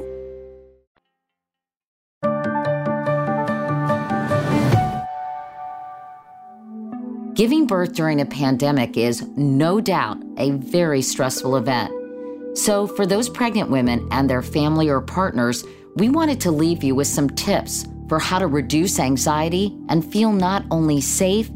Giving birth during a pandemic is no doubt a very stressful event. So, for those pregnant women and their family or partners, we wanted to leave you with some tips for how to reduce anxiety and feel not only safe,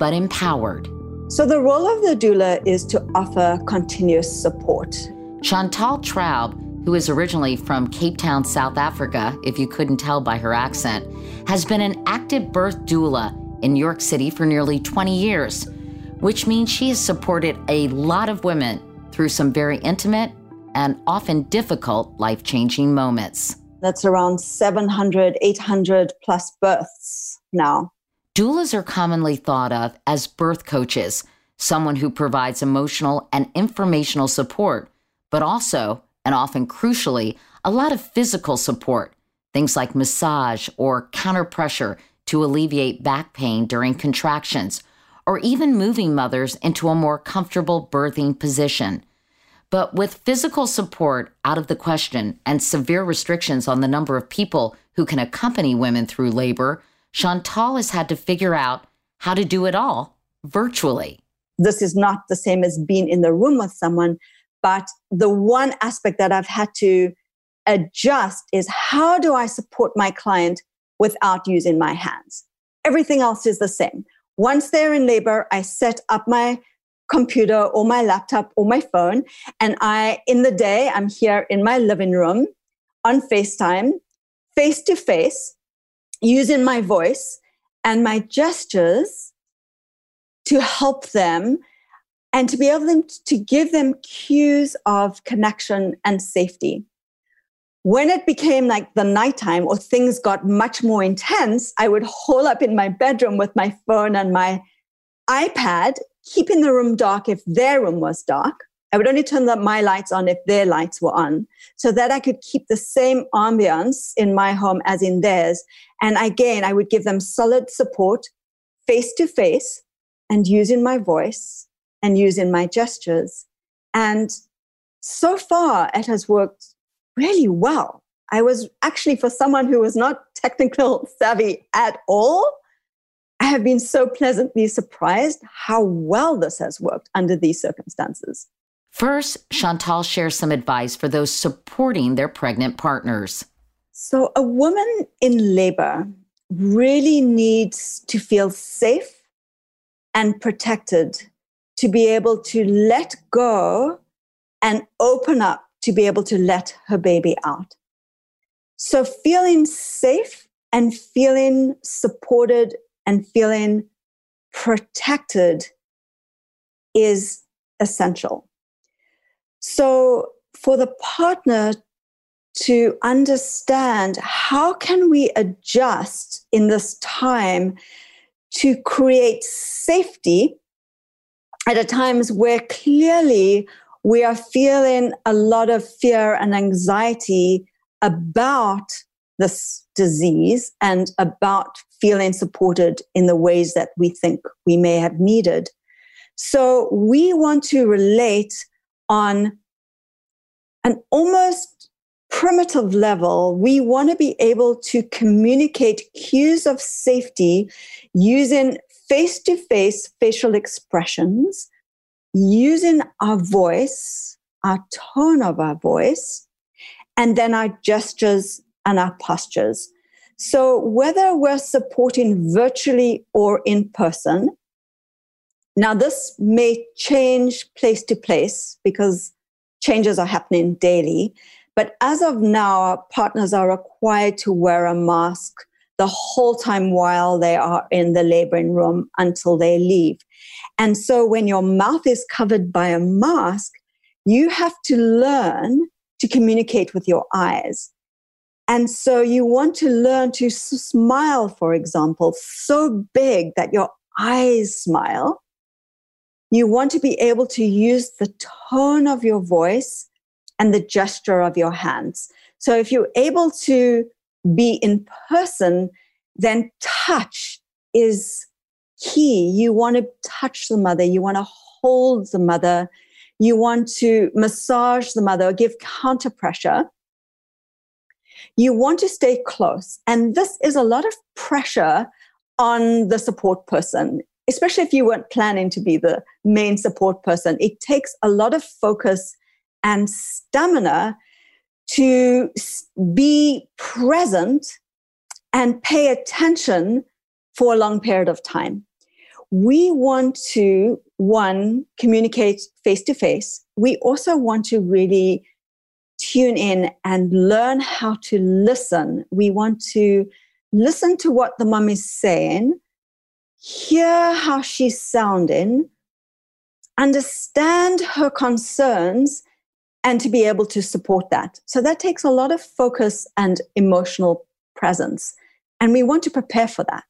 but empowered. So, the role of the doula is to offer continuous support. Chantal Traub, who is originally from Cape Town, South Africa, if you couldn't tell by her accent, has been an active birth doula in New York City for nearly 20 years, which means she has supported a lot of women through some very intimate and often difficult life changing moments. That's around 700, 800 plus births now. Doulas are commonly thought of as birth coaches, someone who provides emotional and informational support, but also, and often crucially, a lot of physical support, things like massage or counter pressure to alleviate back pain during contractions, or even moving mothers into a more comfortable birthing position. But with physical support out of the question and severe restrictions on the number of people who can accompany women through labor, Chantal has had to figure out how to do it all virtually. This is not the same as being in the room with someone, but the one aspect that I've had to adjust is how do I support my client without using my hands. Everything else is the same. Once they're in labor, I set up my computer or my laptop or my phone. And I, in the day, I'm here in my living room on FaceTime, face to face, using my voice and my gestures to help them and to be able to give them cues of connection and safety. When it became like the nighttime or things got much more intense, I would hole up in my bedroom with my phone and my iPad, keeping the room dark if their room was dark. I would only turn the, my lights on if their lights were on so that I could keep the same ambience in my home as in theirs. And again, I would give them solid support face to face and using my voice and using my gestures. And so far, it has worked really well. I was actually, for someone who was not technical savvy at all, I have been so pleasantly surprised how well this has worked under these circumstances. First, Chantal shares some advice for those supporting their pregnant partners. So, a woman in labor really needs to feel safe and protected to be able to let go and open up to be able to let her baby out. So feeling safe and feeling supported and feeling protected is essential. So for the partner to understand how can we adjust in this time to create safety at a times where clearly we are feeling a lot of fear and anxiety about this disease and about feeling supported in the ways that we think we may have needed. So we want to relate on an almost primitive level. We want to be able to communicate cues of safety using face to face facial expressions using our voice, our tone of our voice, and then our gestures and our postures. So, whether we're supporting virtually or in person, now this may change place to place because changes are happening daily. But as of now, our partners are required to wear a mask the whole time while they are in the laboring room until they leave. And so when your mouth is covered by a mask, you have to learn to communicate with your eyes. And so you want to learn to smile, for example, so big that your eyes smile. You want to be able to use the tone of your voice and the gesture of your hands. So if you're able to be in person, then touch is key. You want to touch the mother, you want to hold the mother, you want to massage the mother, give counter pressure. You want to stay close. And this is a lot of pressure on the support person, especially if you weren't planning to be the main support person. It takes a lot of focus and stamina to be present and pay attention for a long period of time. We want to, one, communicate face to face. We also want to really tune in and learn how to listen. We want to listen to what the mum is saying, hear how she's sounding, understand her concerns, and to be able to support that. So that takes a lot of focus and emotional presence. And we want to prepare for that.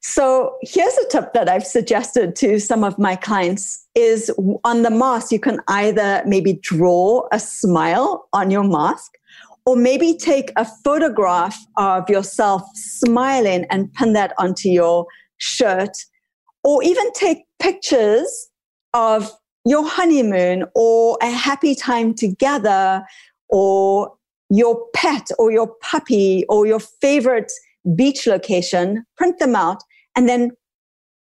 So here's a tip that I've suggested to some of my clients is on the mask, you can either maybe draw a smile on your mask or maybe take a photograph of yourself smiling and pin that onto your shirt or even take pictures of your honeymoon or a happy time together or your pet or your puppy or your favorite beach location, print them out, and then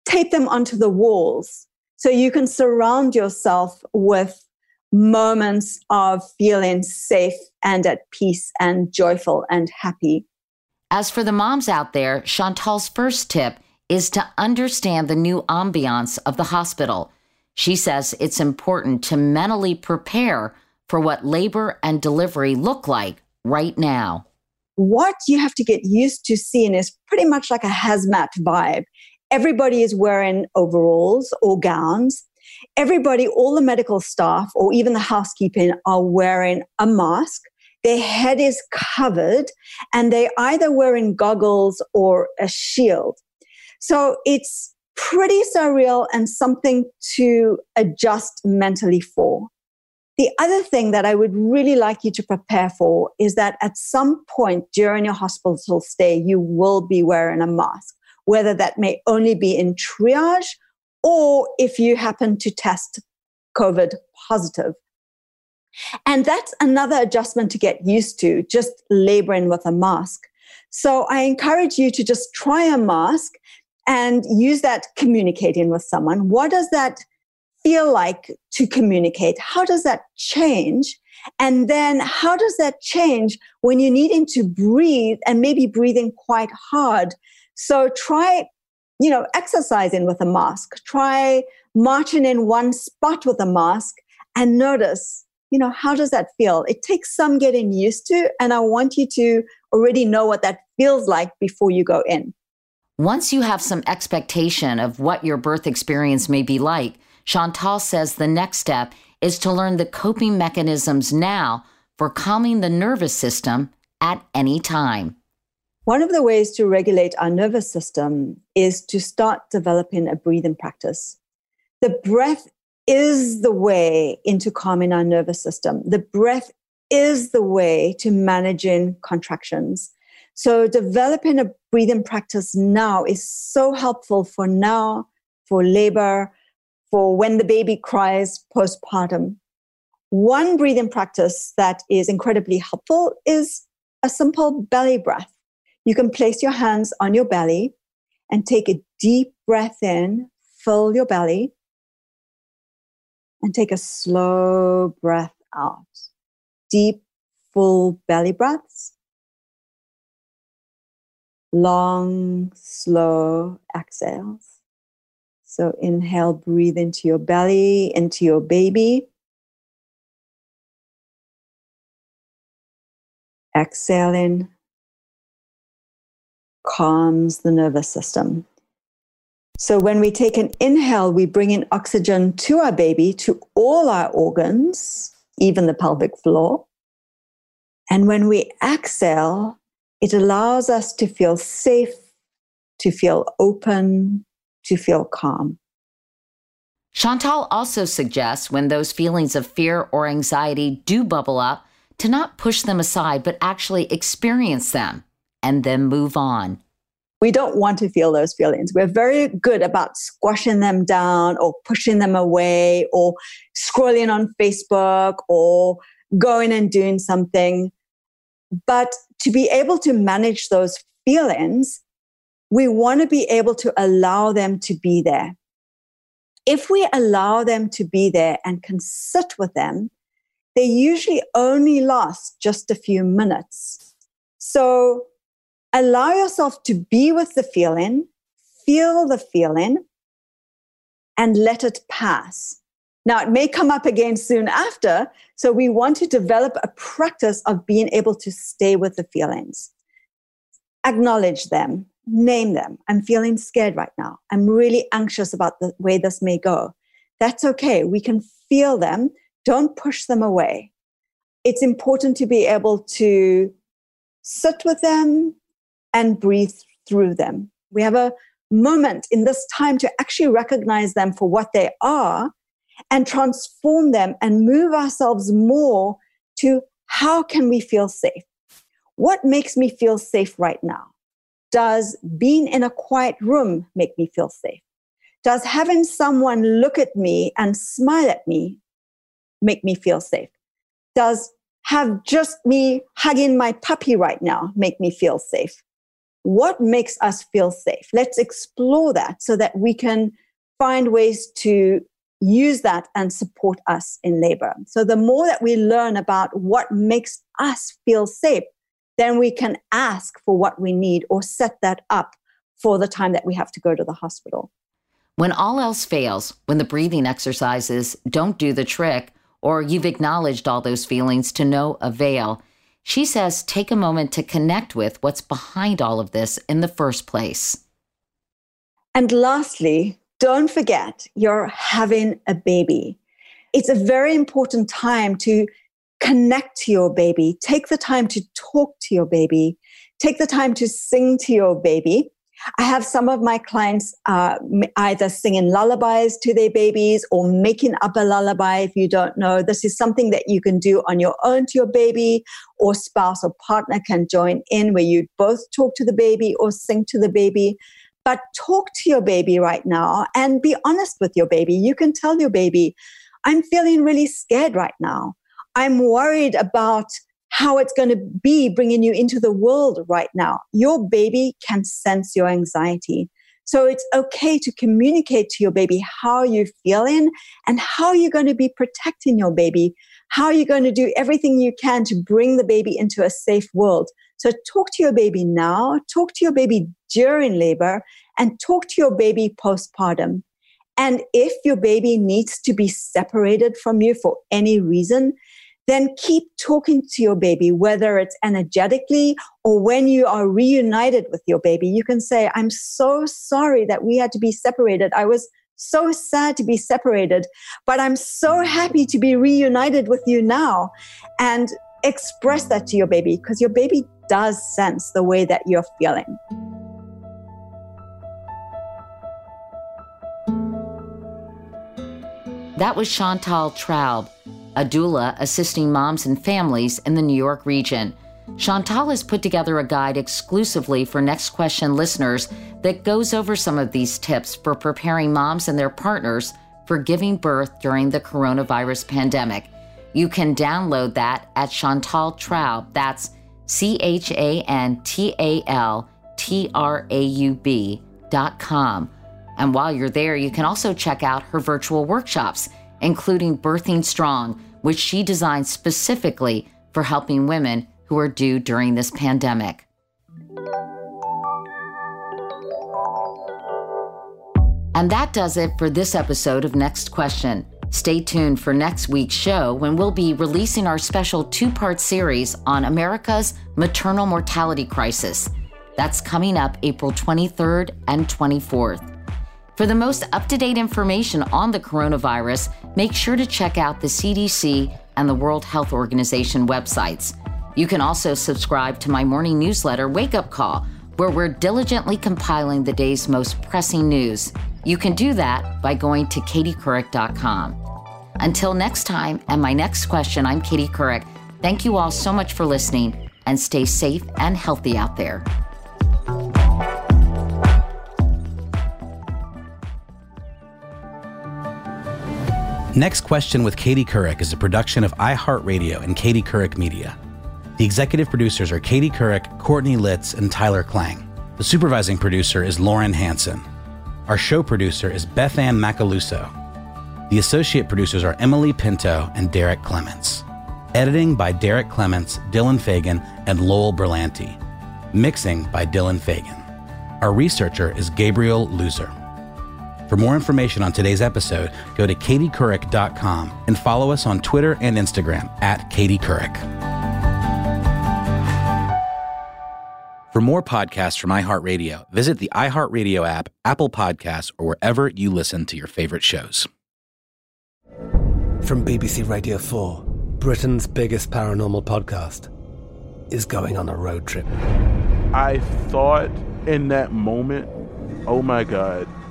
tape them onto the walls. So you can surround yourself with moments of feeling safe and at peace and joyful and happy. As for the moms out there, Chantal's first tip is to understand the new ambiance of the hospital. She says it's important to mentally prepare for what labor and delivery look like right now. What you have to get used to seeing is pretty much like a hazmat vibe. Everybody is wearing overalls or gowns. Everybody, all the medical staff or even the housekeeping are wearing a mask. Their head is covered and they're either wearing goggles or a shield. So it's pretty surreal and something to adjust mentally for. The other thing that I would really like you to prepare for is that at some point during your hospital stay, you will be wearing a mask, whether that may only be in triage or if you happen to test COVID positive. And that's another adjustment to get used to, just laboring with a mask. So I encourage you to just try a mask and use that communicating with someone. What does that feel like to communicate? How does that change? And then how does that change when you're needing to breathe and maybe breathing quite hard? So try, you know, exercising with a mask. Try marching in one spot with a mask and notice, you know, how does that feel? It takes some getting used to. And I want you to already know what that feels like before you go in. Once you have some expectation of what your birth experience may be like, Chantal says the next step is to learn the coping mechanisms now for calming the nervous system at any time. One of the ways to regulate our nervous system is to start developing a breathing practice. The breath is the way into calming our nervous system. The breath is the way to managing contractions. So, developing a breathing practice now is so helpful for now, for labor, for when the baby cries postpartum. One breathing practice that is incredibly helpful is a simple belly breath. You can place your hands on your belly and take a deep breath in, fill your belly, and take a slow breath out. Deep, full belly breaths. Long, slow exhales. So inhale, breathe into your belly, into your baby. Exhale in, calms the nervous system. So when we take an inhale, we bring in oxygen to our baby, to all our organs, even the pelvic floor. And when we exhale, it allows us to feel safe, to feel open, to feel calm. Chantal also suggests when those feelings of fear or anxiety do bubble up, to not push them aside, but actually experience them and then move on. We don't want to feel those feelings. We're very good about squashing them down or pushing them away or scrolling on Facebook or going and doing something. But to be able to manage those feelings, we want to be able to allow them to be there. If we allow them to be there and can sit with them, they usually only last just a few minutes. So allow yourself to be with the feeling, feel the feeling, and let it pass. Now, it may come up again soon after. So we want to develop a practice of being able to stay with the feelings. Acknowledge them, name them. I'm feeling scared right now. I'm really anxious about the way this may go. That's okay. We can feel them. Don't push them away. It's important to be able to sit with them and breathe through them. We have a moment in this time to actually recognize them for what they are and transform them and move ourselves more to how can we feel safe? What makes me feel safe right now? Does being in a quiet room make me feel safe? Does having someone look at me and smile at me make me feel safe? Does have just me hugging my puppy right now make me feel safe? What makes us feel safe? Let's explore that so that we can find ways to use that and support us in labor. So the more that we learn about what makes us feel safe, then we can ask for what we need or set that up for the time that we have to go to the hospital. When all else fails, when the breathing exercises don't do the trick, or you've acknowledged all those feelings to no avail, she says take a moment to connect with what's behind all of this in the first place. And lastly, don't forget you're having a baby. It's a very important time to connect to your baby. Take the time to talk to your baby. Take the time to sing to your baby. I have some of my clients uh, either singing lullabies to their babies or making up a lullaby. If you don't know, this is something that you can do on your own to your baby, or spouse or partner can join in where you both talk to the baby or sing to the baby. But talk to your baby right now and be honest with your baby. You can tell your baby, I'm feeling really scared right now. I'm worried about how it's going to be bringing you into the world right now. Your baby can sense your anxiety. So it's okay to communicate to your baby how you're feeling and how you're going to be protecting your baby, how you're going to do everything you can to bring the baby into a safe world. So talk to your baby now, talk to your baby during labor, and talk to your baby postpartum. And if your baby needs to be separated from you for any reason, then keep talking to your baby, whether it's energetically or when you are reunited with your baby. You can say, I'm so sorry that we had to be separated. I was so sad to be separated, but I'm so happy to be reunited with you now. And express that to your baby because your baby does sense the way that you're feeling. That was Chantal Traub, a doula assisting moms and families in the New York region. Chantal has put together a guide exclusively for Next Question listeners that goes over some of these tips for preparing moms and their partners for giving birth during the coronavirus pandemic. You can download that at Chantal Traub. That's C H A N T A L T R A U B dot com. And while you're there, you can also check out her virtual workshops, including Birthing Strong, which she designed specifically for helping women who are due during this pandemic. And that does it for this episode of Next Question. Stay tuned for next week's show when we'll be releasing our special two part series on America's maternal mortality crisis. That's coming up April 23rd and 24th. For the most up to date information on the coronavirus, make sure to check out the CDC and the World Health Organization websites. You can also subscribe to my morning newsletter, Wake Up Call, where we're diligently compiling the day's most pressing news. You can do that by going to katiecouric.com. Until next time and my next question, I'm Katie Couric. Thank you all so much for listening and stay safe and healthy out there. Next Question with Katie Couric is a production of iHeartRadio and Katie Couric Media. The executive producers are Katie Couric, Courtney Litz, and Tyler Klang. The supervising producer is Lauren Hanson. Our show producer is Beth Ann Macaluso. The associate producers are Emily Pinto and Derek Clements. Editing by Derek Clements, Dylan Fagan, and Lowell Brillante. Mixing by Dylan Fagan. Our researcher is Gabriel Loser. For more information on today's episode, go to katiecouric.com and follow us on Twitter and Instagram at Katie Couric. For more podcasts from iHeartRadio, visit the iHeartRadio app, Apple Podcasts, or wherever you listen to your favorite shows. From BBC Radio 4, Britain's biggest paranormal podcast is going on a road trip. I thought in that moment, oh my God.